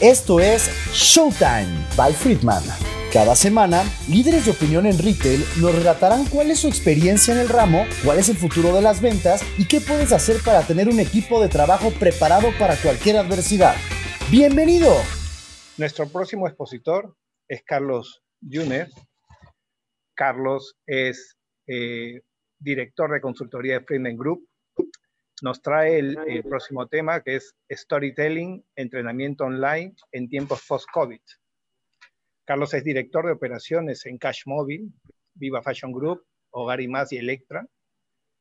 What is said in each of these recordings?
Esto es Showtime by Friedman. Cada semana, líderes de opinión en retail nos relatarán cuál es su experiencia en el ramo, cuál es el futuro de las ventas y qué puedes hacer para tener un equipo de trabajo preparado para cualquier adversidad. ¡Bienvenido! Nuestro próximo expositor es Carlos Yunes. Carlos es eh, director de consultoría de Friedman Group nos trae el, próximo tema que es Storytelling, entrenamiento online en tiempos post-COVID. Carlos es director de operaciones en Cash Móvil, Viva Fashion Group, Hogar y Más y Electra,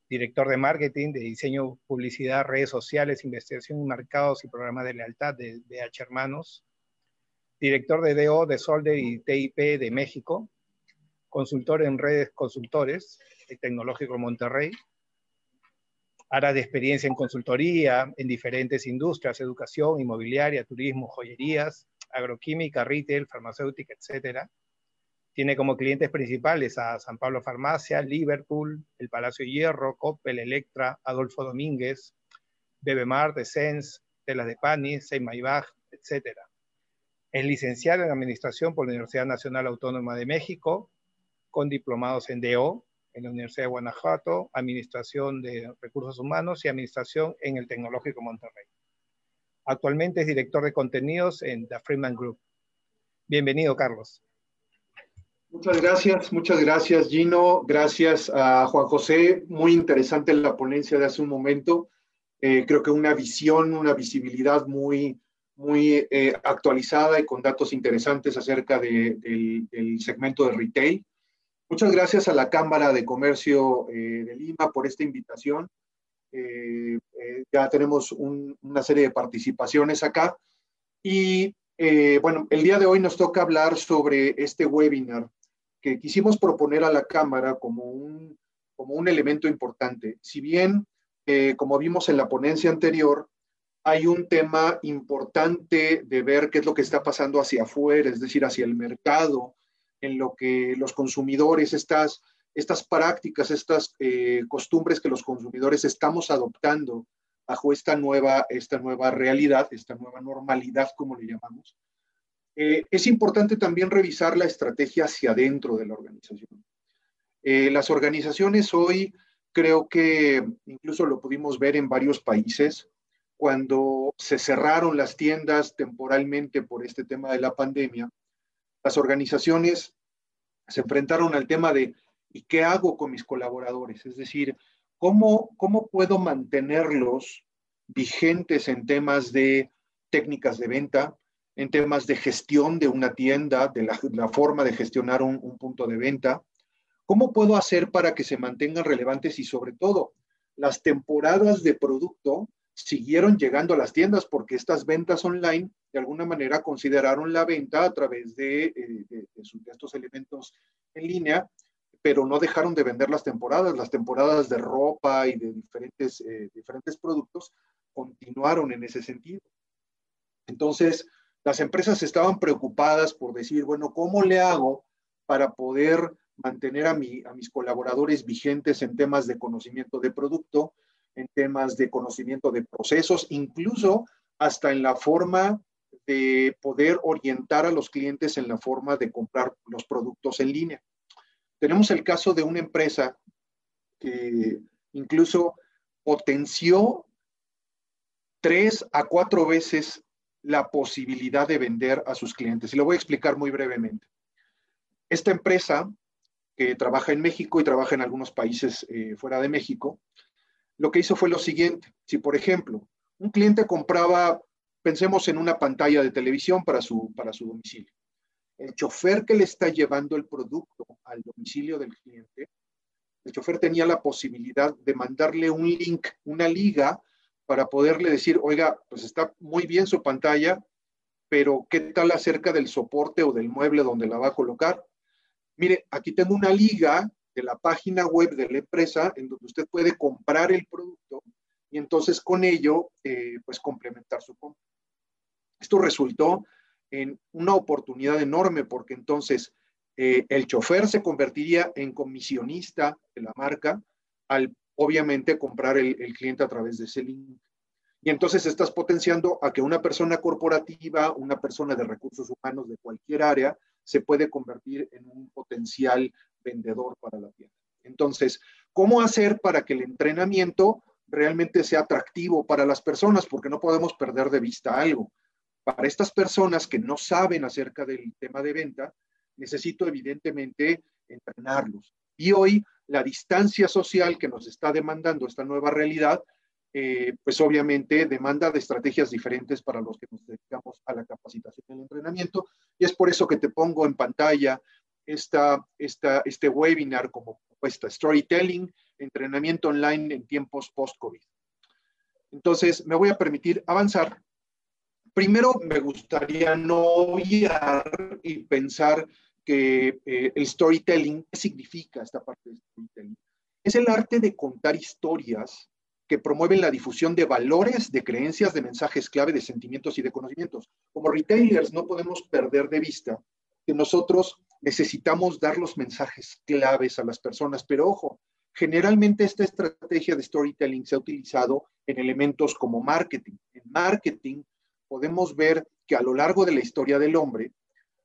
director de marketing, de diseño, publicidad, redes sociales, investigación y mercados y programas de lealtad de BH Hermanos, director de DO de Solder y TIP de México, consultor en redes consultores, de Tecnológico Monterrey, áreas de experiencia en consultoría, en diferentes industrias, educación, inmobiliaria, turismo, joyerías, agroquímica, retail, farmacéutica, etc. Tiene como clientes principales a San Pablo Farmacia, Liverpool, el Palacio Hierro, Coppel, Electra, Adolfo Domínguez, Bebemar, Essence, Telas de Pani, Seymaibach, etc. Es licenciado en Administración por la Universidad Nacional Autónoma de México, con diplomados en DO, en la Universidad de Guanajuato, Administración de Recursos Humanos y Administración en el Tecnológico Monterrey. Actualmente es director de contenidos en The Freeman Group. Bienvenido, Carlos. Muchas gracias, muchas gracias, Gino. Gracias a Juan José. Muy interesante la ponencia de hace un momento. Eh, creo que una visión, una visibilidad muy, muy eh, actualizada y con datos interesantes acerca del segmento de retail. Muchas gracias a la Cámara de Comercio eh, de Lima por esta invitación. Eh, eh, ya tenemos una serie de participaciones acá. Y bueno, el día de hoy nos toca hablar sobre este webinar que quisimos proponer a la Cámara como un, como un elemento importante. Si bien, como vimos en la ponencia anterior, hay un tema importante de ver qué es lo que está pasando hacia afuera, es decir, hacia el mercado, en lo que los consumidores, estas, estas prácticas, estas eh, costumbres que los consumidores estamos adoptando bajo esta nueva, esta nueva realidad, esta nueva normalidad, como le llamamos, eh, es importante también revisar la estrategia hacia adentro de la organización. Eh, las organizaciones hoy creo que incluso lo pudimos ver en varios países, cuando se cerraron las tiendas temporalmente por este tema de la pandemia, las organizaciones se enfrentaron al tema de ¿y qué hago con mis colaboradores? Es decir, ¿cómo, cómo puedo mantenerlos vigentes en temas de técnicas de venta, en temas de gestión de una tienda, de la, forma de gestionar un, un, punto de venta? ¿Cómo puedo hacer para que se mantengan relevantes y sobre todo las temporadas de producto siguieron llegando a las tiendas porque estas ventas online de alguna manera consideraron la venta a través de, eh, estos elementos en línea, pero no dejaron de vender las temporadas. Las temporadas de ropa y de diferentes, eh, diferentes productos continuaron en ese sentido. Entonces, las empresas estaban preocupadas por decir, bueno, ¿cómo le hago para poder mantener a, mi, a mis colaboradores vigentes en temas de conocimiento de producto, en temas de conocimiento de procesos, incluso hasta en la forma de poder orientar a los clientes en la forma de comprar los productos en línea. Tenemos el caso de una empresa que incluso potenció tres a cuatro veces la posibilidad de vender a sus clientes. Y lo voy a explicar muy brevemente. Esta empresa, que trabaja en México y trabaja en algunos países eh, fuera de México, lo que hizo fue lo siguiente. Si, por ejemplo, un cliente compraba, pensemos en una pantalla de televisión para su, para su domicilio. El chofer que le está llevando el producto al domicilio del cliente, el chofer tenía la posibilidad de mandarle un link, una liga, para poderle decir, oiga, pues está muy bien su pantalla, pero ¿qué tal acerca del soporte o del mueble donde la va a colocar? Mire, aquí tengo una liga de la página web de la empresa en donde usted puede comprar el producto y entonces con ello, eh, pues complementar su compra. Esto resultó en una oportunidad enorme porque entonces eh, el chofer se convertiría en comisionista de la marca al obviamente comprar el, el, cliente a través de ese link. Y entonces estás potenciando a que una persona corporativa, una persona de recursos humanos de cualquier área, se puede convertir en un potencial vendedor para la tienda. Entonces, ¿cómo hacer para que el entrenamiento realmente sea atractivo para las personas? Porque no podemos perder de vista algo. Para estas personas que no saben acerca del tema de venta, necesito evidentemente entrenarlos. Y hoy la distancia social que nos está demandando esta nueva realidad, eh, pues obviamente demanda de estrategias diferentes para los que nos dedicamos a la capacitación y el entrenamiento. Y es por eso que te pongo en pantalla esta, esta, este webinar como propuesta, Storytelling, entrenamiento online en tiempos post-COVID. Entonces, me voy a permitir avanzar. Primero, me gustaría no obviar y pensar que eh, el storytelling, ¿qué significa esta parte del storytelling? Es el arte de contar historias que promueven la difusión de valores, de creencias, de mensajes clave, de sentimientos y de conocimientos. Como retailers no podemos perder de vista que nosotros necesitamos dar los mensajes claves a las personas, pero ojo, generalmente esta estrategia de storytelling se ha utilizado en elementos como marketing. En marketing podemos ver que a lo largo de la historia del hombre,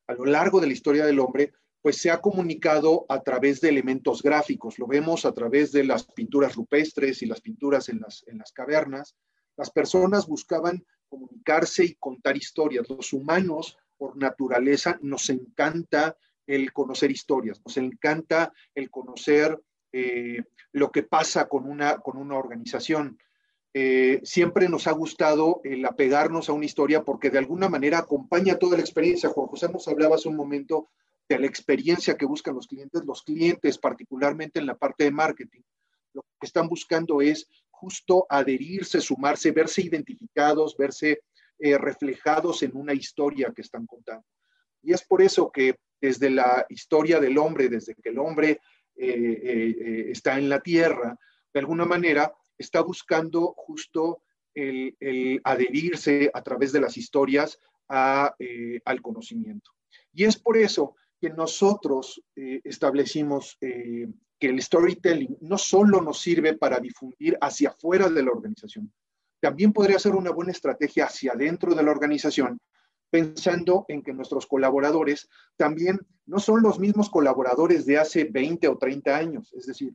a lo largo de la historia del hombre, pues se ha comunicado a través de elementos gráficos. Lo vemos a través de las pinturas rupestres y las pinturas en las, en las cavernas. Las personas buscaban comunicarse y contar historias. Los humanos, por naturaleza, nos encanta el conocer historias, nos encanta el conocer eh, lo que pasa con una, con una organización. Eh, siempre nos ha gustado el apegarnos a una historia porque de alguna manera acompaña toda la experiencia. Juan José nos hablaba hace un momento de la experiencia que buscan los clientes. Los clientes, particularmente en la parte de marketing, lo que están buscando es justo adherirse, sumarse, verse identificados, verse eh, reflejados en una historia que están contando. Y es por eso que desde la historia del hombre, desde que el hombre eh, está en la tierra, de alguna manera está buscando justo el, adherirse a través de las historias eh, al conocimiento. Y es por eso que nosotros eh, establecimos eh, que el storytelling no solo nos sirve para difundir hacia afuera de la organización, también podría ser una buena estrategia hacia adentro de la organización, pensando en que nuestros colaboradores también no son los mismos colaboradores de hace 20 o 30 años. Es decir,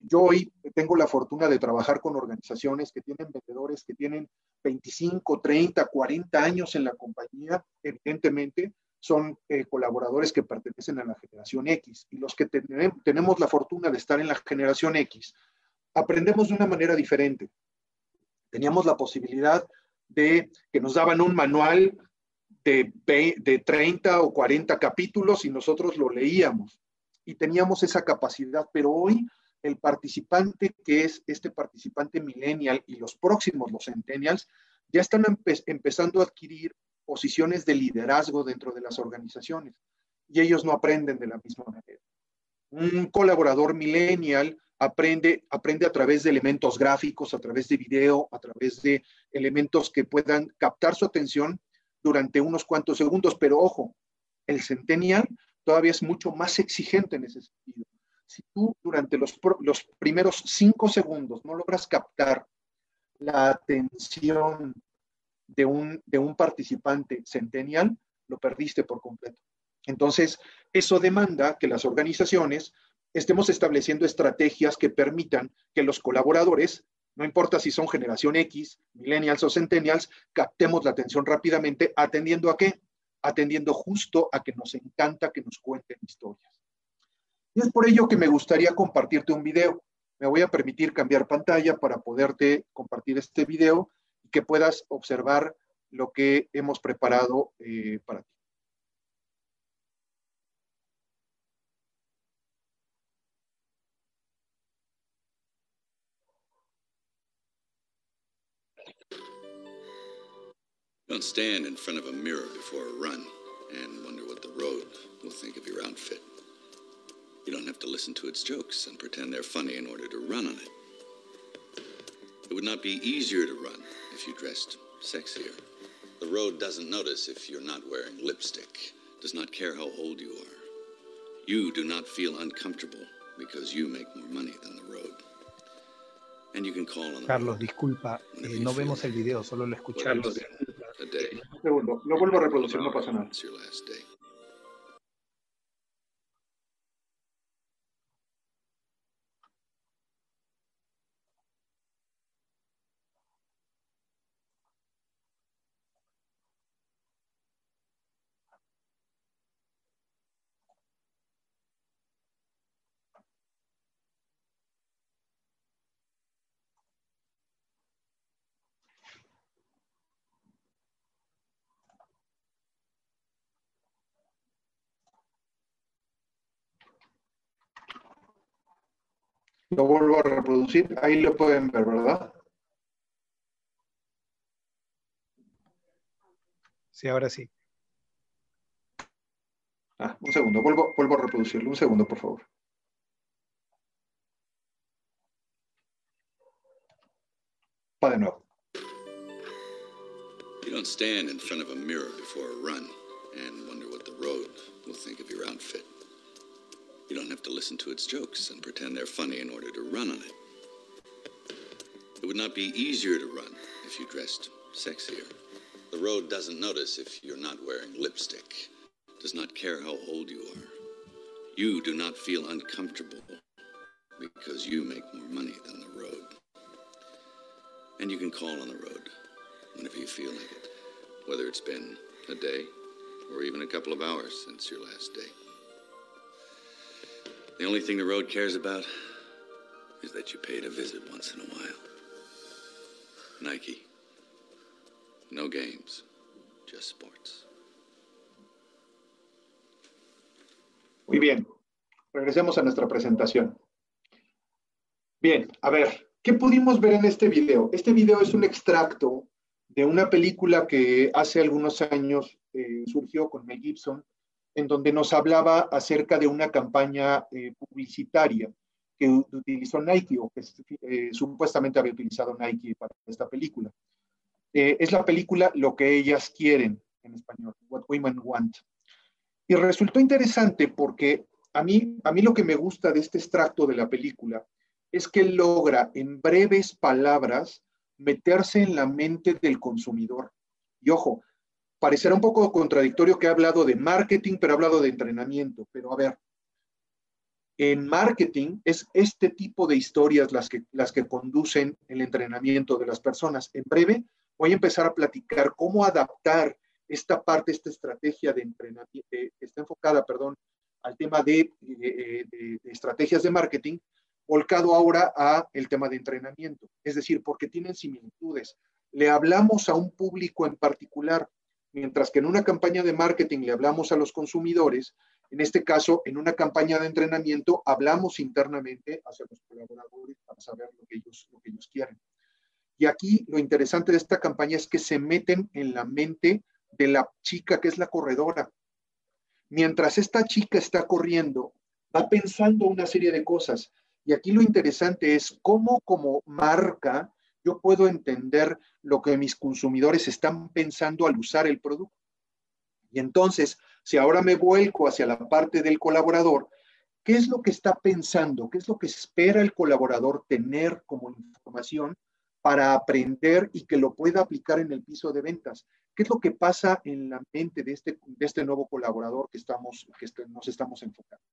yo hoy tengo la fortuna de trabajar con organizaciones que tienen vendedores que tienen 25, 30, 40 años en la compañía, evidentemente son eh, colaboradores que pertenecen a la generación X y los que tenemos la fortuna de estar en la generación X, aprendemos de una manera diferente. Teníamos la posibilidad de que nos daban un manual de, de 30 o 40 capítulos y nosotros lo leíamos y teníamos esa capacidad, pero hoy el participante que es este participante millennial y los próximos, los centennials, ya están empezando a adquirir posiciones de liderazgo dentro de las organizaciones y ellos no aprenden de la misma manera. Un colaborador millennial aprende, aprende a través de elementos gráficos, a través de video, a través de elementos que puedan captar su atención durante unos cuantos segundos, pero ojo, el centennial todavía es mucho más exigente en ese sentido si tú durante los, los primeros cinco segundos no logras captar la atención de un, de un participante centennial, lo perdiste por completo. Entonces, eso demanda que las organizaciones estemos estableciendo estrategias que permitan que los colaboradores, no importa si son generación X, millennials o centennials, captemos la atención rápidamente, atendiendo a qué? Atendiendo justo a que nos encanta que nos cuenten historias. Y es por ello que me gustaría compartirte un video. Me voy a permitir cambiar pantalla para poderte compartir este video y que puedas observar lo que hemos preparado eh, para ti. Don't stand in front of a mirror before a run and wonder what the road will think of your outfit. You don't have to listen to its jokes and pretend they're funny in order to run on it. It would not be easier to run if you dressed sexier. The road doesn't notice if you're not wearing lipstick, does not care how old you are. You do not feel uncomfortable because you make more money than the road. Carlos, disculpa, eh, no vemos el video, solo lo escuchamos. Un segundo, lo vuelvo a reproducir, no pasa nada. Lo vuelvo a reproducir. Ahí lo pueden ver, ¿verdad? Sí, ahora sí. Ah, un segundo, vuelvo, vuelvo a reproducirlo. Un segundo, por favor. Va de nuevo. You don't stand in front of a mirror before a run and wonder what the road will think of your outfit. You don't have to listen to its jokes and pretend they're funny in order to run on it. It would not be easier to run if you dressed sexier. The road doesn't notice if you're not wearing lipstick, does not care how old you are. You do not feel uncomfortable because you make more money than the road. And you can call on the road whenever you feel like it, whether it's been a day or even a couple of hours since your last day. The only thing the road cares about is that you paid a visit once in a while. Nike. No games, just sports. Muy bien. Regresemos a nuestra presentación. Bien, a ver, ¿qué pudimos ver en este video? Este video es un extracto de una película que hace algunos años eh, surgió con Mel Gibson, en donde nos hablaba acerca de una campaña eh, publicitaria que utilizó Nike o que eh, supuestamente había utilizado Nike para esta película. Eh, es la película Lo que ellas quieren en español, What Women Want. Y resultó interesante porque a mí, a mí lo que me gusta de este extracto de la película es que logra en breves palabras meterse en la mente del consumidor. Y ojo, parecerá un poco contradictorio que he hablado de marketing, pero he hablado de entrenamiento. Pero a ver, en marketing es este tipo de historias las que, las que conducen el entrenamiento de las personas. En breve voy a empezar a platicar cómo adaptar esta parte, esta estrategia de entrenamiento, que está enfocada, perdón, al tema de, de, estrategias de marketing, volcado ahora a el tema de entrenamiento. Es decir, porque tienen similitudes. Le hablamos a un público en particular, Mientras que en una campaña de marketing le hablamos a los consumidores, en este caso, en una campaña de entrenamiento, hablamos internamente hacia los colaboradores para saber lo que ellos, lo que ellos quieren. Y aquí lo interesante de esta campaña es que se meten en la mente de la chica que es la corredora. Mientras esta chica está corriendo, va pensando una serie de cosas. Y aquí lo interesante es cómo como marca yo puedo entender lo que mis consumidores están pensando al usar el producto. Y entonces, si ahora me vuelco hacia la parte del colaborador, ¿qué es lo que está pensando? ¿Qué es lo que espera el colaborador tener como información para aprender y que lo pueda aplicar en el piso de ventas? ¿Qué es lo que pasa en la mente de este, de este nuevo colaborador que, estamos, que nos estamos enfocando?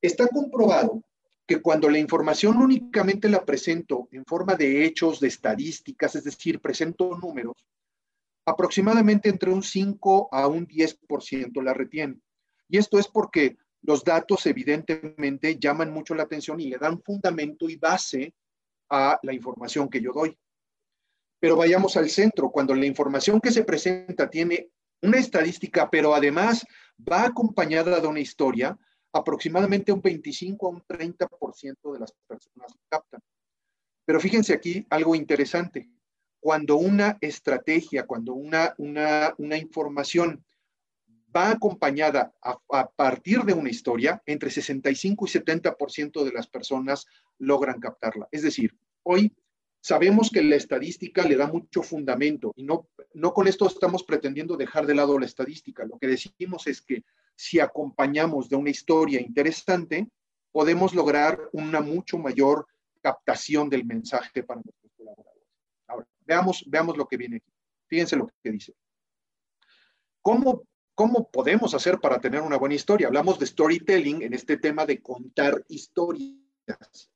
Está comprobado que cuando la información únicamente la presento en forma de hechos, de estadísticas, es decir, presento números, aproximadamente entre un 5 a un 10% la retiene. Y esto es porque los datos evidentemente llaman mucho la atención y le dan fundamento y base a la información que yo doy. Pero vayamos al centro, cuando la información que se presenta tiene una estadística, pero además va acompañada de una historia, aproximadamente un 25 a un 30% de las personas captan. Pero fíjense aquí algo interesante. Cuando una estrategia, cuando una, una, una información va acompañada a, a, partir de una historia, entre 65 y 70% de las personas logran captarla. Es decir, hoy sabemos que la estadística le da mucho fundamento y no, no con esto estamos pretendiendo dejar de lado la estadística. Lo que decimos es que si acompañamos de una historia interesante, podemos lograr una mucho mayor captación del mensaje para nuestros colaboradores. Ahora, veamos, veamos lo que viene aquí. Fíjense lo que dice. ¿Cómo, ¿Cómo podemos hacer para tener una buena historia? Hablamos de storytelling en este tema de contar historias.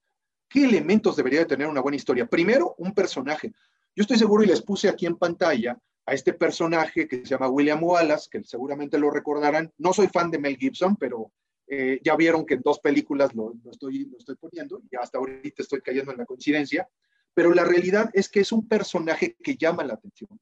¿Qué elementos debería de tener una buena historia? Primero, un personaje. Yo estoy seguro y les puse aquí en pantalla a este personaje que se llama William Wallace, que seguramente lo recordarán. No soy fan de Mel Gibson, pero eh, ya vieron que en dos películas lo, estoy, lo estoy poniendo y hasta ahorita estoy cayendo en la coincidencia. Pero la realidad es que es un personaje que llama la atención.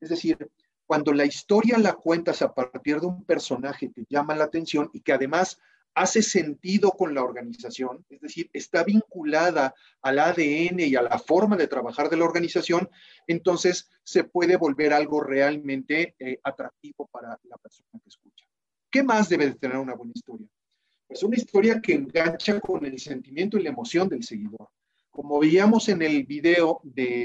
Es decir, cuando la historia la cuentas a partir de un personaje que llama la atención y que además hace sentido con la organización, es decir, está vinculada al ADN y a la forma de trabajar de la organización, entonces se puede volver algo realmente eh, atractivo para la persona que escucha. ¿Qué más debe de tener una buena historia? Pues una historia que engancha con el sentimiento y la emoción del seguidor. Como veíamos en el video de,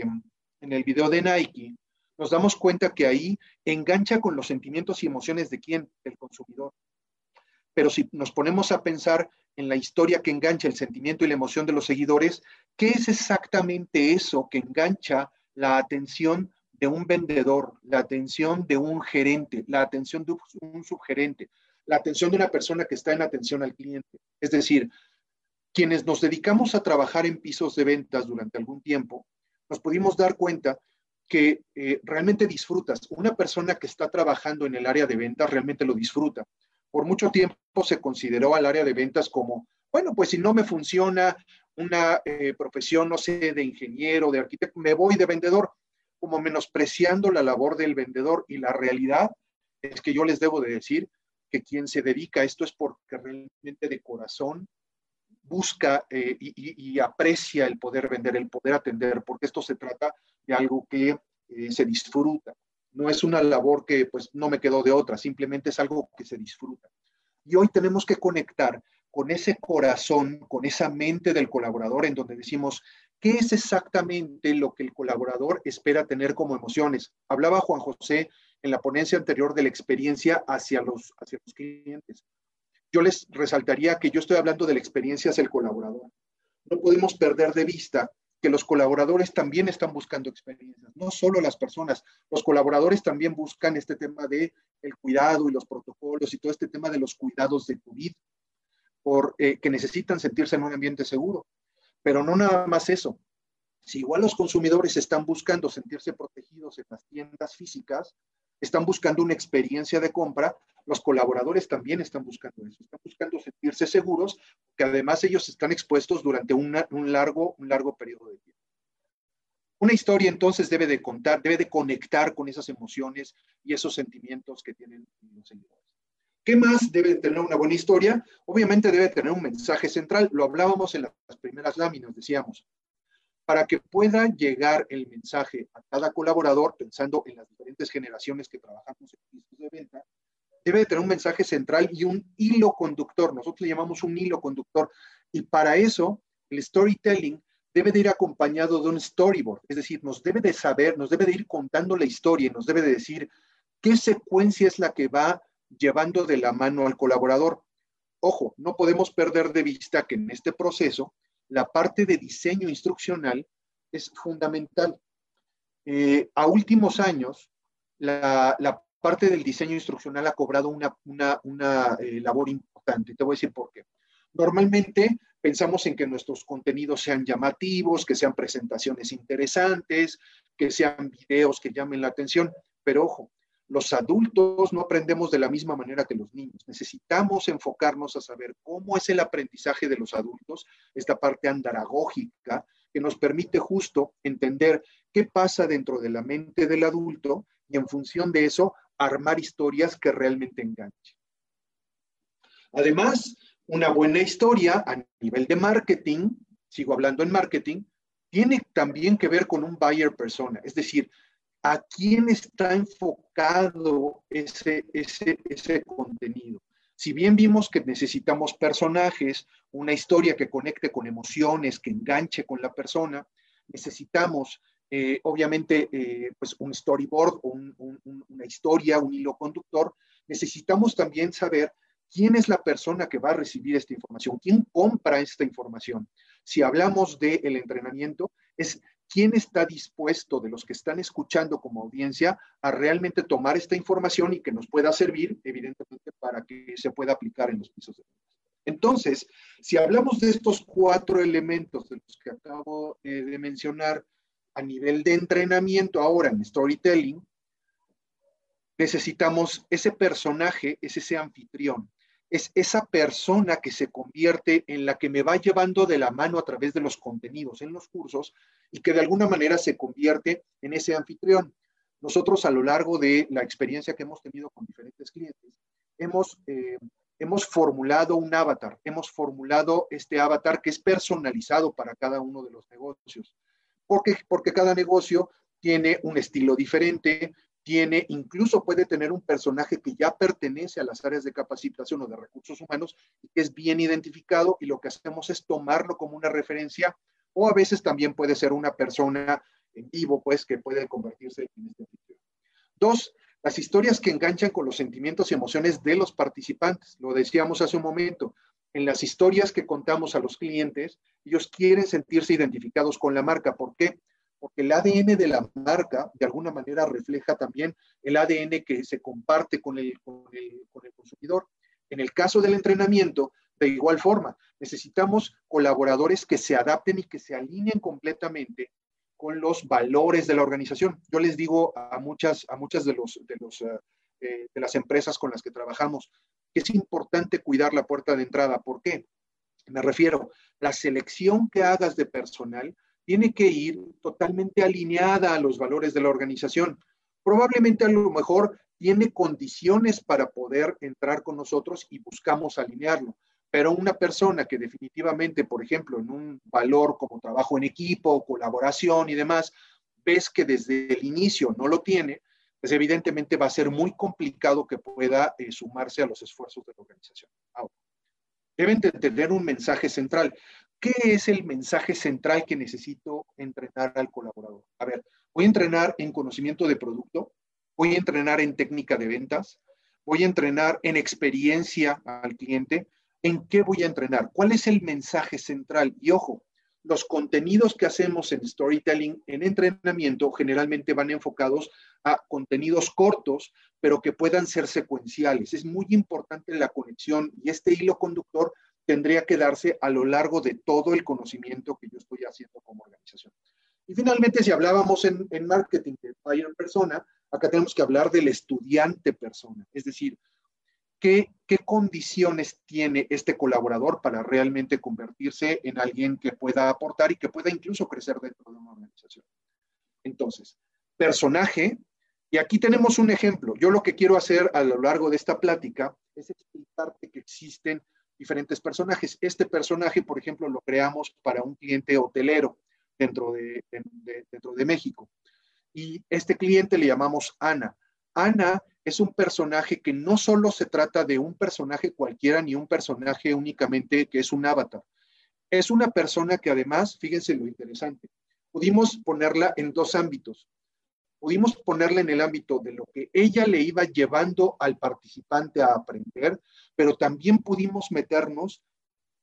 en el video de Nike, nos damos cuenta que ahí engancha con los sentimientos y emociones de quién, el consumidor. Pero si nos ponemos a pensar en la historia que engancha el sentimiento y la emoción de los seguidores, ¿qué es exactamente eso que engancha la atención de un vendedor, la atención de un gerente, la atención de un subgerente, la atención de una persona que está en atención al cliente? Es decir, quienes nos dedicamos a trabajar en pisos de ventas durante algún tiempo, nos pudimos dar cuenta que eh, realmente disfrutas. Una persona que está trabajando en el área de ventas realmente lo disfruta por mucho tiempo se consideró al área de ventas como, bueno, pues si no me funciona una eh, profesión, no sé, de ingeniero, de arquitecto, me voy de vendedor, como menospreciando la labor del vendedor. Y la realidad es que yo les debo de decir que quien se dedica a esto es porque realmente de corazón busca eh, y, aprecia el poder vender, el poder atender, porque esto se trata de algo que eh, se disfruta no es una labor que pues no me quedó de otra, simplemente es algo que se disfruta. Y hoy tenemos que conectar con ese corazón, con esa mente del colaborador en donde decimos, ¿qué es exactamente lo que el colaborador espera tener como emociones? Hablaba Juan José en la ponencia anterior de la experiencia hacia los, hacia los clientes. Yo les resaltaría que yo estoy hablando de la experiencia hacia el colaborador. No podemos perder de vista que los colaboradores también están buscando experiencias, no solo las personas, los colaboradores también buscan este tema de el cuidado y los protocolos y todo este tema de los cuidados de COVID, por, eh, que necesitan sentirse en un ambiente seguro. Pero no nada más eso. Si igual los consumidores están buscando sentirse protegidos en las tiendas físicas, están buscando una experiencia de compra, los colaboradores también están buscando eso, están buscando sentirse seguros, que además ellos están expuestos durante un, largo, un largo periodo de tiempo. Una historia entonces debe de contar, debe de conectar con esas emociones y esos sentimientos que tienen los seguidores. ¿Qué más debe tener una buena historia? Obviamente debe tener un mensaje central. Lo hablábamos en las primeras láminas, decíamos para que pueda llegar el mensaje a cada colaborador, pensando en las diferentes generaciones que trabajamos en pisos de venta, debe de tener un mensaje central y un hilo conductor. Nosotros le llamamos un hilo conductor. Y para eso, el storytelling debe de ir acompañado de un storyboard. Es decir, nos debe de saber, nos debe de ir contando la historia y nos debe de decir qué secuencia es la que va llevando de la mano al colaborador. Ojo, no podemos perder de vista que en este proceso la parte de diseño instruccional es fundamental. Eh, a últimos años, la, parte del diseño instruccional ha cobrado una, una, eh, labor importante. Te voy a decir por qué. Normalmente pensamos en que nuestros contenidos sean llamativos, que sean presentaciones interesantes, que sean videos que llamen la atención, pero ojo, los adultos no aprendemos de la misma manera que los niños. Necesitamos enfocarnos a saber cómo es el aprendizaje de los adultos, esta parte andragógica que nos permite justo entender qué pasa dentro de la mente del adulto y en función de eso armar historias que realmente enganchen. Además, una buena historia a nivel de marketing, sigo hablando en marketing, tiene también que ver con un buyer persona, es decir, a quién está enfocado ese, ese, ese contenido. Si bien vimos que necesitamos personajes, una historia que conecte con emociones, que enganche con la persona, necesitamos eh, obviamente eh, pues un storyboard, una historia, un hilo conductor. Necesitamos también saber quién es la persona que va a recibir esta información, quién compra esta información. si hablamos del entrenamiento, es quién está dispuesto de los que están escuchando como audiencia a realmente tomar esta información y que nos pueda servir, evidentemente, para que se pueda aplicar en los pisos de. Entonces, si hablamos de estos cuatro elementos de los que acabo eh, de mencionar a nivel de entrenamiento ahora en storytelling, necesitamos ese personaje, es ese anfitrión, es esa persona que se convierte en la que me va llevando de la mano a través de los contenidos en los cursos y que de alguna manera se convierte en ese anfitrión. Nosotros a lo largo de la experiencia que hemos tenido con diferentes clientes, hemos, eh, hemos formulado un avatar, hemos formulado este avatar que es personalizado para cada uno de los negocios, porque, porque cada negocio tiene un estilo diferente, tiene, incluso puede tener un personaje que ya pertenece a las áreas de capacitación o de recursos humanos que es bien identificado y lo que hacemos es tomarlo como una referencia o a veces también puede ser una persona en vivo, pues, que puede convertirse en este tipo. Dos, las historias que enganchan con los sentimientos y emociones de los participantes. Lo decíamos hace un momento. En las historias que contamos a los clientes, ellos quieren sentirse identificados con la marca. ¿Por qué? Porque el ADN de la marca de alguna manera refleja también el ADN que se comparte con el, con el, consumidor. En el caso del entrenamiento, de igual forma, necesitamos colaboradores que se adapten y que se alineen completamente con los valores de la organización. Yo les digo a muchas, a muchas de, los, de, los, eh, eh, de las empresas con las que trabajamos que es importante cuidar la puerta de entrada. ¿Por qué? Me refiero, la selección que hagas de personal tiene que ir totalmente alineada a los valores de la organización. Probablemente a lo mejor tiene condiciones para poder entrar con nosotros y buscamos alinearlo. Pero una persona que definitivamente, por ejemplo, en un valor como trabajo en equipo, colaboración y demás, ves que desde el inicio no lo tiene, pues evidentemente va a ser muy complicado que pueda eh, sumarse a los esfuerzos de la organización. Ahora, deben tener un mensaje central. ¿Qué es el mensaje central que necesito entrenar al colaborador? A ver, voy a entrenar en conocimiento de producto, voy a entrenar en técnica de ventas, voy a entrenar en experiencia al cliente. ¿En qué voy a entrenar? ¿Cuál es el mensaje central? Y ojo, los contenidos que hacemos en storytelling, en entrenamiento, generalmente van enfocados a contenidos cortos, pero que puedan ser secuenciales. Es muy importante la conexión y este hilo conductor tendría que darse a lo largo de todo el conocimiento que yo estoy haciendo como organización. Y finalmente, si hablábamos en, marketing de buyer persona, acá tenemos que hablar del estudiante persona, es decir, ¿qué, qué condiciones tiene este colaborador para realmente convertirse en alguien que pueda aportar y que pueda incluso crecer dentro de una organización. Entonces, personaje, y aquí tenemos un ejemplo. Yo lo que quiero hacer a lo largo de esta plática es explicarte que existen diferentes personajes. Este personaje, por ejemplo, lo creamos para un cliente hotelero dentro de, dentro de México. Y este cliente le llamamos Ana. Ana es un personaje que no solo se trata de un personaje cualquiera ni un personaje únicamente que es un avatar. Es una persona que además, fíjense lo interesante, pudimos ponerla en dos ámbitos pudimos ponerla en el ámbito de lo que ella le iba llevando al participante a aprender, pero también pudimos meternos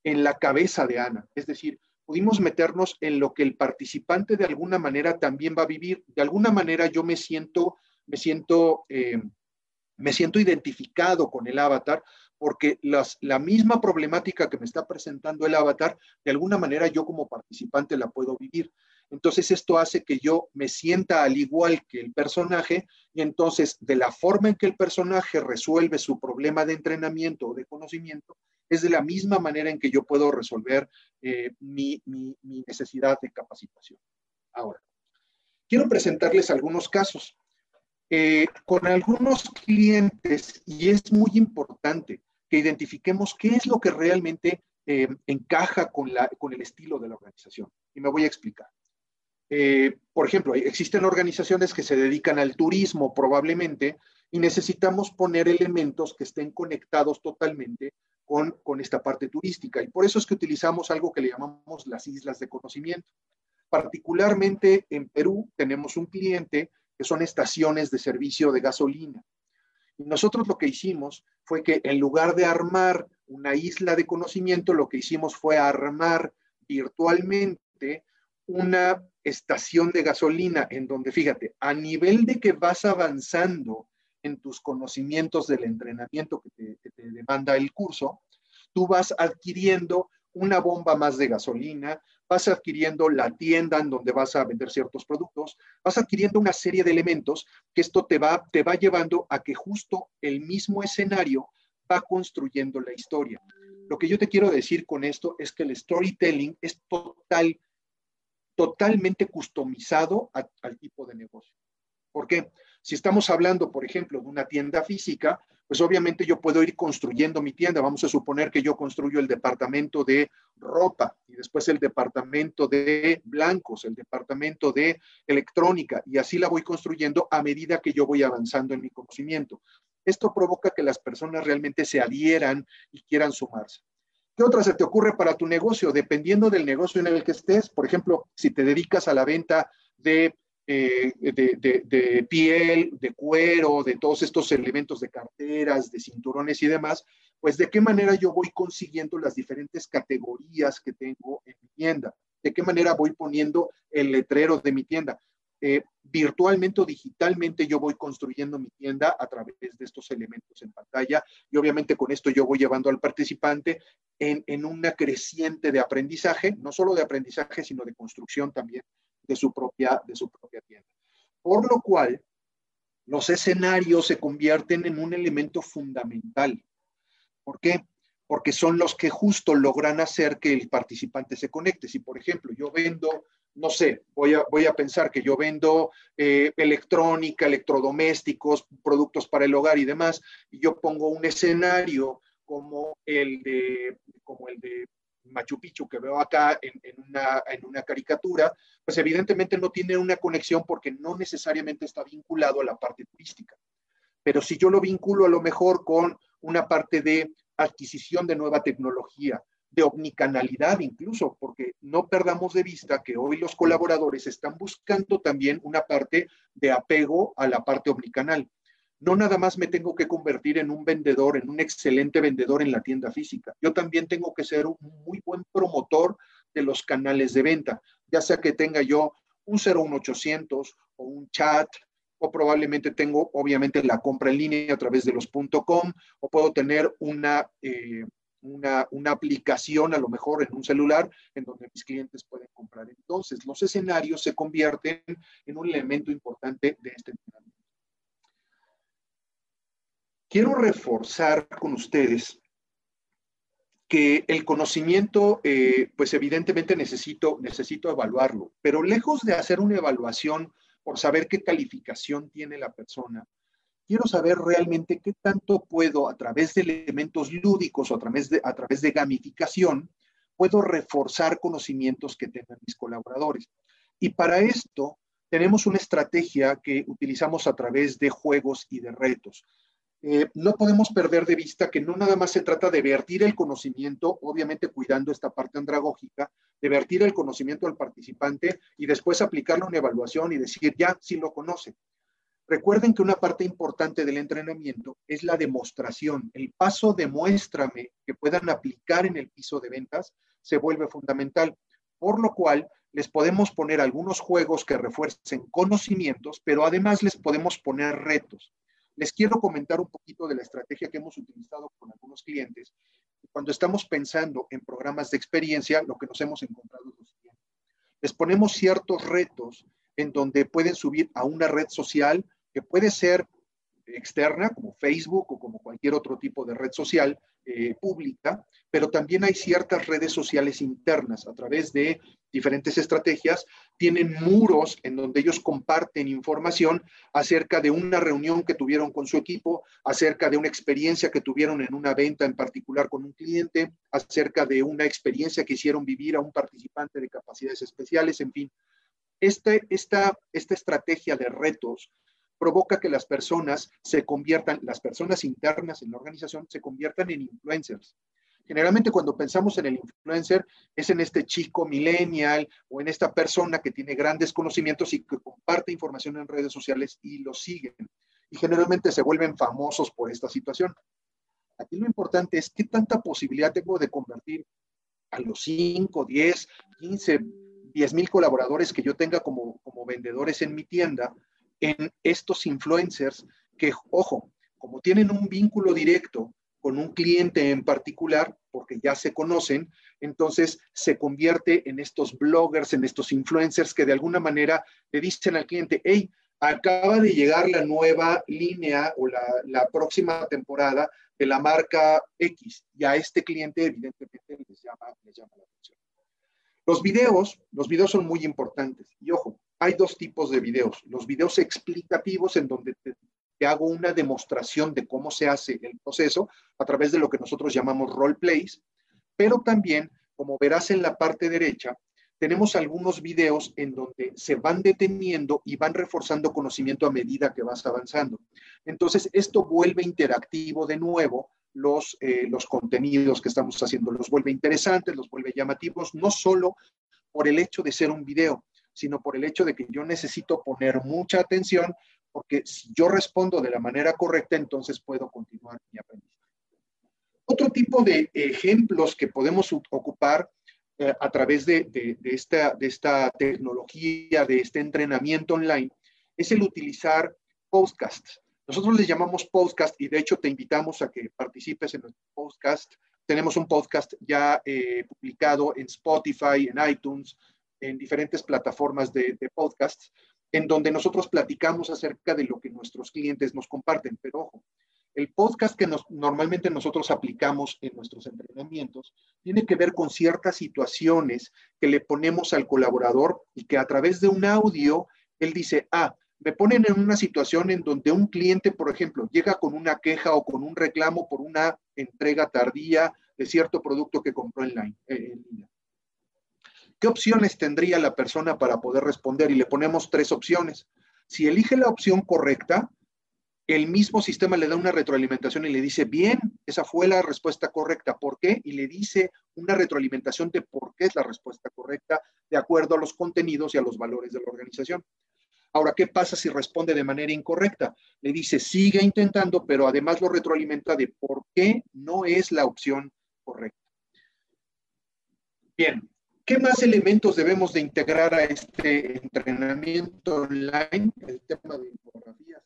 en la cabeza de Ana, es decir, pudimos meternos en lo que el participante de alguna manera también va a vivir. De alguna manera yo me siento, me siento, eh, me siento identificado con el avatar porque las, la misma problemática que me está presentando el avatar, de alguna manera yo como participante la puedo vivir. Entonces esto hace que yo me sienta al igual que el personaje y entonces de la forma en que el personaje resuelve su problema de entrenamiento o de conocimiento, es de la misma manera en que yo puedo resolver eh, mi, necesidad de capacitación. Ahora, quiero presentarles algunos casos. Eh, con algunos clientes, y es muy importante que identifiquemos qué es lo que realmente eh, encaja con, la, con el estilo de la organización. Y me voy a explicar. Eh, por ejemplo, existen organizaciones que se dedican al turismo probablemente y necesitamos poner elementos que estén conectados totalmente con, con esta parte turística. Y por eso es que utilizamos algo que le llamamos las islas de conocimiento. Particularmente en Perú tenemos un cliente que son estaciones de servicio de gasolina. Y nosotros lo que hicimos fue que en lugar de armar una isla de conocimiento, lo que hicimos fue armar virtualmente una estación de gasolina en donde, fíjate, a nivel de que vas avanzando en tus conocimientos del entrenamiento que te, demanda el curso, tú vas adquiriendo una bomba más de gasolina, vas adquiriendo la tienda en donde vas a vender ciertos productos, vas adquiriendo una serie de elementos que esto te va, te va llevando a que justo el mismo escenario va construyendo la historia. Lo que yo te quiero decir con esto es que el storytelling es total, totalmente customizado al tipo de negocio. ¿Por qué? Si estamos hablando, por ejemplo, de una tienda física, pues obviamente yo puedo ir construyendo mi tienda. Vamos a suponer que yo construyo el departamento de ropa y después el departamento de blancos, el departamento de electrónica y así la voy construyendo a medida que yo voy avanzando en mi conocimiento. Esto provoca que las personas realmente se adhieran y quieran sumarse. ¿Qué otra se te ocurre para tu negocio? Dependiendo del negocio en el que estés, por ejemplo, si te dedicas a la venta de eh, de, piel, de cuero, de todos estos elementos de carteras, de cinturones y demás, pues de qué manera yo voy consiguiendo las diferentes categorías que tengo en mi tienda, de qué manera voy poniendo el letrero de mi tienda. Eh, virtualmente o digitalmente yo voy construyendo mi tienda a través de estos elementos en pantalla y obviamente con esto yo voy llevando al participante en, en una creciente de aprendizaje, no solo de aprendizaje, sino de construcción también de su propia, de su propia tienda. Por lo cual, los escenarios se convierten en un elemento fundamental. ¿Por qué? Porque son los que justo logran hacer que el participante se conecte. Si, por ejemplo, yo vendo, no sé, voy a, voy a pensar que yo vendo eh, electrónica, electrodomésticos, productos para el hogar y demás, y yo pongo un escenario como el de, como el de Machu Picchu que veo acá en, una, en una caricatura, pues evidentemente no tiene una conexión porque no necesariamente está vinculado a la parte turística. Pero si yo lo vinculo a lo mejor con una parte de adquisición de nueva tecnología, de omnicanalidad incluso, porque no perdamos de vista que hoy los colaboradores están buscando también una parte de apego a la parte omnicanal no nada más me tengo que convertir en un vendedor, en un excelente vendedor en la tienda física. Yo también tengo que ser un muy buen promotor de los canales de venta, ya sea que tenga yo un 01800 o un chat, o probablemente tengo obviamente la compra en línea a través de los .com, o puedo tener una, eh, una, una aplicación a lo mejor en un celular en donde mis clientes pueden comprar. Entonces, los escenarios se convierten en un elemento importante de este entrenamiento quiero reforzar con ustedes que el conocimiento, eh, pues evidentemente necesito, necesito evaluarlo, pero lejos de hacer una evaluación por saber qué calificación tiene la persona, quiero saber realmente qué tanto puedo a través de elementos lúdicos o a través de, a través de gamificación, puedo reforzar conocimientos que tengan mis colaboradores. Y para esto tenemos una estrategia que utilizamos a través de juegos y de retos. Eh, no podemos perder de vista que no nada más se trata de vertir el conocimiento, obviamente cuidando esta parte andragógica, de vertir el conocimiento al participante y después aplicarle una evaluación y decir, ya, si lo conoce. Recuerden que una parte importante del entrenamiento es la demostración. El paso demuéstrame que puedan aplicar en el piso de ventas se vuelve fundamental, por lo cual les podemos poner algunos juegos que refuercen conocimientos, pero además les podemos poner retos. Les quiero comentar un poquito de la estrategia que hemos utilizado con algunos clientes. Cuando estamos pensando en programas de experiencia, lo que nos hemos encontrado es lo siguiente. Les ponemos ciertos retos en donde pueden subir a una red social que puede ser externa, como Facebook o como cualquier otro tipo de red social, eh, pública, pero también hay ciertas redes sociales internas a través de diferentes estrategias, tienen muros en donde ellos comparten información acerca de una reunión que tuvieron con su equipo, acerca de una experiencia que tuvieron en una venta en particular con un cliente, acerca de una experiencia que hicieron vivir a un participante de capacidades especiales, en fin. Este, esta, esta estrategia de retos provoca que las personas se conviertan, las personas internas en la organización se conviertan en influencers. Generalmente cuando pensamos en el influencer es en este chico millennial o en esta persona que tiene grandes conocimientos y que comparte información en redes sociales y lo siguen. Y generalmente se vuelven famosos por esta situación. Aquí lo importante es qué tanta posibilidad tengo de convertir a los 5, 10, 15, 10 mil colaboradores que yo tenga como, como vendedores en mi tienda, en estos influencers que, ojo, como tienen un vínculo directo con un cliente en particular, porque ya se conocen, entonces se convierte en estos bloggers, en estos influencers que de alguna manera le dicen al cliente, hey, acaba de llegar la nueva línea o la, próxima temporada de la marca X y a este cliente evidentemente les llama la atención. Los videos, los videos son muy importantes y ojo, hay dos tipos de videos. Los videos explicativos en donde te, te hago una demostración de cómo se hace el proceso a través de lo que nosotros llamamos role plays, pero también, como verás en la parte derecha, tenemos algunos videos en donde se van deteniendo y van reforzando conocimiento a medida que vas avanzando. Entonces, esto vuelve interactivo de nuevo los, eh, los contenidos que estamos haciendo, los vuelve interesantes, los vuelve llamativos, no solo por el hecho de ser un video, sino por el hecho de que yo necesito poner mucha atención, porque si yo respondo de la manera correcta, entonces puedo continuar mi aprendizaje. Otro tipo de ejemplos que podemos ocupar eh, a través de, esta, de esta tecnología, de este entrenamiento online, es el utilizar podcasts. Nosotros les llamamos podcast y de hecho te invitamos a que participes en nuestro podcast. Tenemos un podcast ya eh, publicado en Spotify, en iTunes, en diferentes plataformas de, de podcasts, en donde nosotros platicamos acerca de lo que nuestros clientes nos comparten. Pero ojo, el podcast que normalmente nosotros aplicamos en nuestros entrenamientos tiene que ver con ciertas situaciones que le ponemos al colaborador y que a través de un audio él dice, ah, me ponen en una situación en donde un cliente, por ejemplo, llega con una queja o con un reclamo por una entrega tardía de cierto producto que compró en línea. ¿Qué opciones tendría la persona para poder responder? Y le ponemos tres opciones. Si elige la opción correcta, el mismo sistema le da una retroalimentación y le dice, bien, esa fue la respuesta correcta. ¿Por qué? Y le dice una retroalimentación de por qué es la respuesta correcta de acuerdo a los contenidos y a los valores de la organización. Ahora, ¿qué pasa si responde de manera incorrecta? Le dice, sigue intentando, pero además lo retroalimenta de por qué no es la opción correcta. Bien, ¿qué más elementos debemos de integrar a este entrenamiento online? El tema de infografías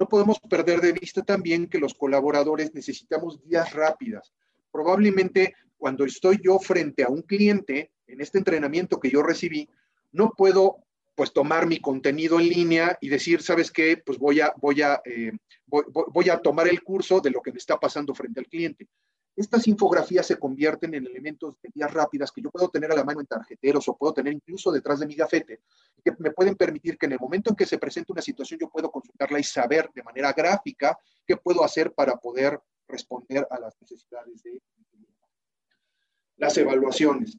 no podemos perder de vista también que los colaboradores necesitamos guías rápidas. Probablemente cuando estoy yo frente a un cliente en este entrenamiento que yo recibí, no puedo pues tomar mi contenido en línea y decir, ¿sabes qué? Pues voy a, voy a, eh, voy a tomar el curso de lo que me está pasando frente al cliente. Estas infografías se convierten en elementos de guías rápidas que yo puedo tener a la mano en tarjeteros o puedo tener incluso detrás de mi gafete, que me pueden permitir que en el momento en que se presente una situación yo puedo consultarla y saber de manera gráfica qué puedo hacer para poder responder a las necesidades de las evaluaciones.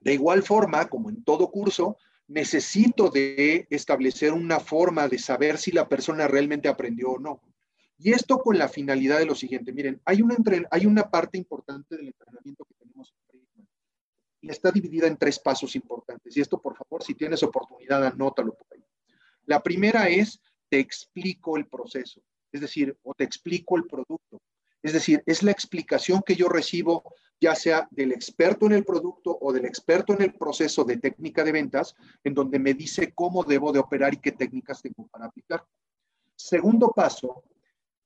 De igual forma, como en todo curso, necesito de establecer una forma de saber si la persona realmente aprendió o no. Y esto con la finalidad de lo siguiente. Miren, hay una, hay una parte importante del entrenamiento que tenemos en y está dividida en tres pasos importantes. Y esto, por favor, si tienes oportunidad, anótalo por ahí. La primera es, te explico el proceso, es decir, o te explico el producto. Es decir, es la explicación que yo recibo, ya sea del experto en el producto o del experto en el proceso de técnica de ventas, en donde me dice cómo debo de operar y qué técnicas tengo para aplicar. Segundo paso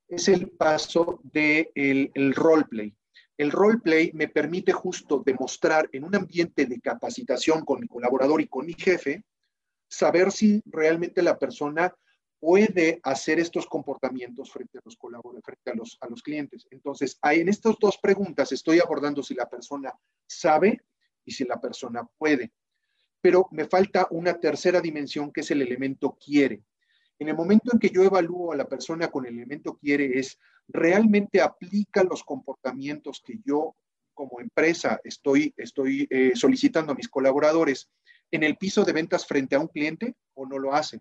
es el paso del de el roleplay. El roleplay me permite justo demostrar en un ambiente de capacitación con mi colaborador y con mi jefe, saber si realmente la persona puede hacer estos comportamientos frente a los colaboradores, frente a los, a los clientes. Entonces, en estas dos preguntas estoy abordando si la persona sabe y si la persona puede. Pero me falta una tercera dimensión que es el elemento quiere. En el momento en que yo evalúo a la persona con el elemento quiere es, ¿realmente aplica los comportamientos que yo como empresa estoy, estoy eh, solicitando a mis colaboradores en el piso de ventas frente a un cliente o no lo hace?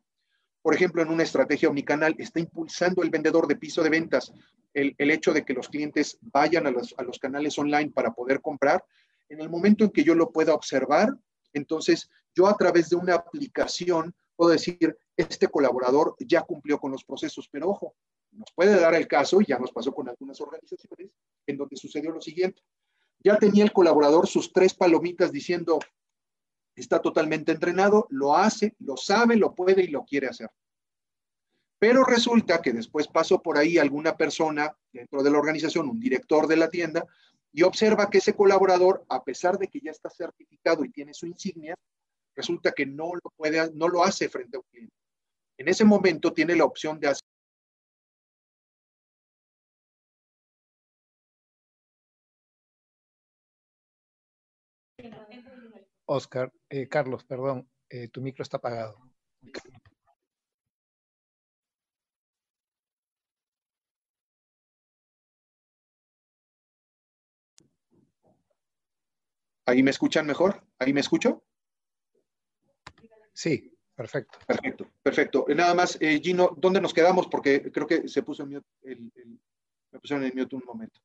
Por ejemplo, en una estrategia omnicanal, ¿está impulsando el vendedor de piso de ventas el, hecho de que los clientes vayan a los, a los canales online para poder comprar? En el momento en que yo lo pueda observar, entonces yo a través de una aplicación puedo decir, este colaborador ya cumplió con los procesos, pero ojo, nos puede dar el caso, y ya nos pasó con algunas organizaciones, en donde sucedió lo siguiente. Ya tenía el colaborador sus tres palomitas diciendo, está totalmente entrenado, lo hace, lo sabe, lo puede y lo quiere hacer. Pero resulta que después pasó por ahí alguna persona dentro de la organización, un director de la tienda, y observa que ese colaborador, a pesar de que ya está certificado y tiene su insignia, resulta que no lo puede, no lo hace frente a un cliente. En ese momento tiene la opción de hacer Oscar, eh, Carlos, perdón, eh, tu micro está apagado. ¿Ahí me escuchan mejor? ¿Ahí me escucho? Sí, perfecto. Perfecto, perfecto. Nada más, eh, Gino, ¿dónde nos quedamos? Porque creo que se puso en mute, el, me pusieron en mute un momento.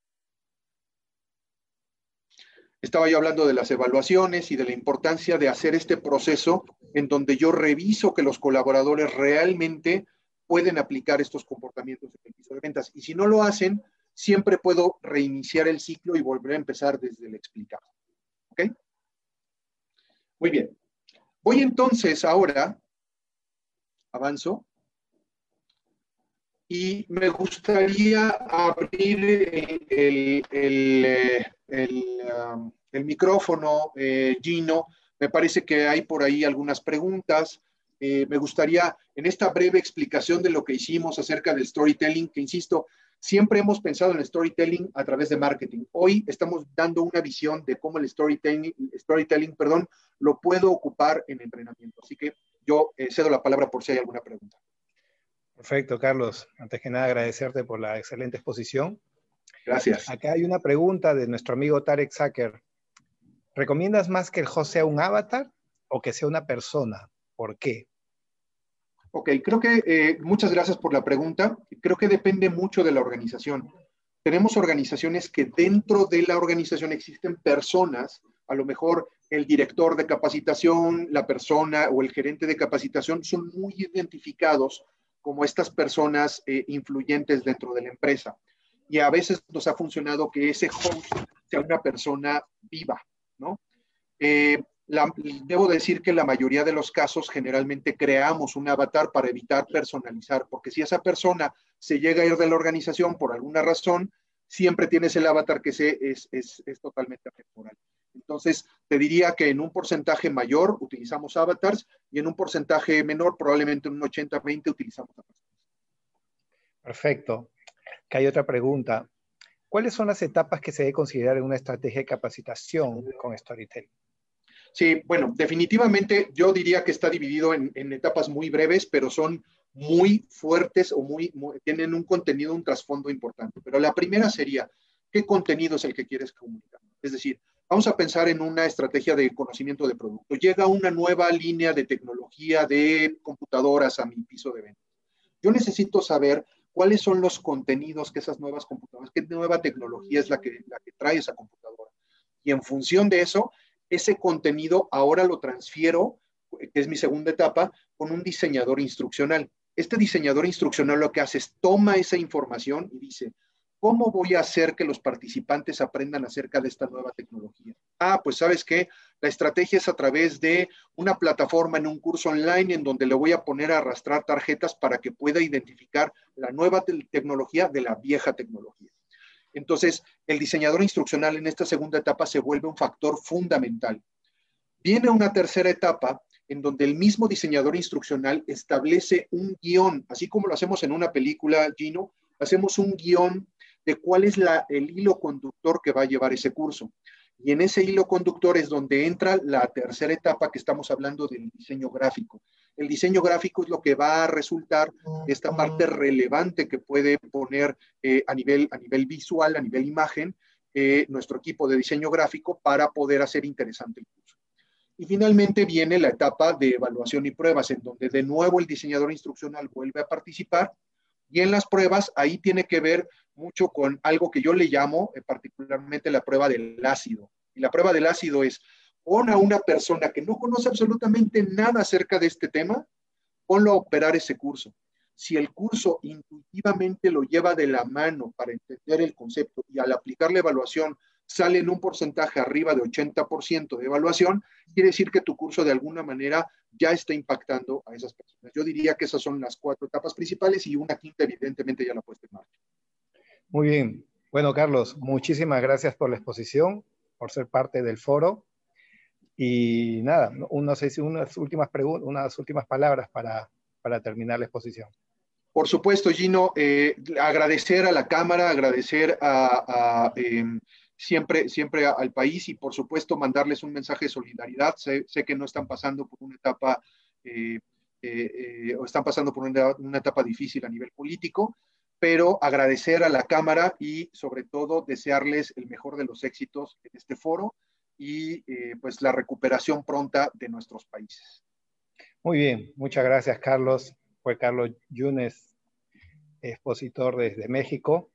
Estaba yo hablando de las evaluaciones y de la importancia de hacer este proceso en donde yo reviso que los colaboradores realmente pueden aplicar estos comportamientos en el piso de ventas. Y si no lo hacen, siempre puedo reiniciar el ciclo y volver a empezar desde el explicado. ¿Ok? Muy bien. Voy entonces ahora, avanzo, y me gustaría abrir el, el, el, um, el micrófono, eh, Gino. Me parece que hay por ahí algunas preguntas. Eh, me gustaría, en esta breve explicación de lo que hicimos acerca del storytelling, que insisto, siempre hemos pensado en el storytelling a través de marketing. Hoy estamos dando una visión de cómo el storytelling, storytelling perdón, lo puedo ocupar en entrenamiento. Así que yo eh, cedo la palabra por si hay alguna pregunta. Perfecto, Carlos. Antes que nada, agradecerte por la excelente exposición. Gracias. Acá hay una pregunta de nuestro amigo Tarek Zucker. ¿Recomiendas más que el host sea un avatar o que sea una persona? ¿Por qué? Ok, creo que eh, muchas gracias por la pregunta. Creo que depende mucho de la organización. Tenemos organizaciones que dentro de la organización existen personas, a lo mejor el director de capacitación, la persona o el gerente de capacitación son muy identificados como estas personas eh, influyentes dentro de la empresa. Y a veces nos ha funcionado que ese host sea una persona viva, ¿no? Eh, debo decir que la mayoría de los casos generalmente creamos un avatar para evitar personalizar, porque si esa persona se llega a ir de la organización por alguna razón, siempre tienes el avatar que es, es, es totalmente temporal. Entonces, te diría que en un porcentaje mayor utilizamos avatars y en un porcentaje menor, probablemente en un 80-20, utilizamos avatars. Perfecto. Que hay otra pregunta. ¿Cuáles son las etapas que se debe considerar en una estrategia de capacitación con storytelling? Sí, bueno, definitivamente yo diría que está dividido en, etapas muy breves, pero son muy fuertes o muy, tienen un contenido, un trasfondo importante. Pero la primera sería, ¿qué contenido es el que quieres comunicar? Es decir, vamos a pensar en una estrategia de conocimiento de producto. Llega una nueva línea de tecnología de computadoras a mi piso de ventas. Yo necesito saber cuáles son los contenidos que esas nuevas computadoras, qué nueva tecnología es la que trae esa computadora. Y en función de eso, ese contenido ahora lo transfiero, que es mi segunda etapa, con un diseñador instruccional. Este diseñador instruccional lo que hace es toma esa información y dice, ¿cómo voy a hacer que los participantes aprendan acerca de esta nueva tecnología? Ah, pues sabes que la estrategia es a través de una plataforma en un curso online en donde le voy a poner a arrastrar tarjetas para que pueda identificar la nueva te tecnología de la vieja tecnología. Entonces, el diseñador instruccional en esta segunda etapa se vuelve un factor fundamental. Viene una tercera etapa en donde el mismo diseñador instruccional establece un guion, así como lo hacemos en una película, Gino, hacemos un guion de cuál es el hilo conductor que va a llevar ese curso. Y en ese hilo conductor es donde entra la tercera etapa que estamos hablando del diseño gráfico. El diseño gráfico es lo que va a resultar esta parte relevante que puede poner eh, a, nivel, a nivel visual, a nivel imagen, eh, nuestro equipo de diseño gráfico para poder hacer interesante el curso. Y finalmente viene la etapa de evaluación y pruebas, en donde de nuevo el diseñador instruccional vuelve a participar. Y en las pruebas, ahí tiene que ver mucho con algo que yo le llamo eh, particularmente la prueba del ácido. Y la prueba del ácido es, pon a una persona que no conoce absolutamente nada acerca de este tema, ponlo a operar ese curso. Si el curso intuitivamente lo lleva de la mano para entender el concepto y al aplicar la evaluación sale en un porcentaje arriba de 80% de evaluación, quiere decir que tu curso de alguna manera ya está impactando a esas personas. Yo diría que esas son las cuatro etapas principales y una quinta evidentemente ya la puesta en marcha. Muy bien. Bueno, Carlos, muchísimas gracias por la exposición, por ser parte del foro. Y nada, unas, unas, últimas, unas últimas palabras para, para terminar la exposición. Por supuesto, Gino, eh, agradecer a la Cámara, agradecer a, em, siempre, siempre al país y por supuesto mandarles un mensaje de solidaridad. Sé, que no están pasando por una etapa eh, eh, o están pasando por una, una, etapa difícil a nivel político, pero agradecer a la Cámara y sobre todo desearles el mejor de los éxitos en este foro y pues la recuperación pronta de nuestros países. Muy bien, muchas gracias Carlos fue Carlos Yunes, expositor desde México.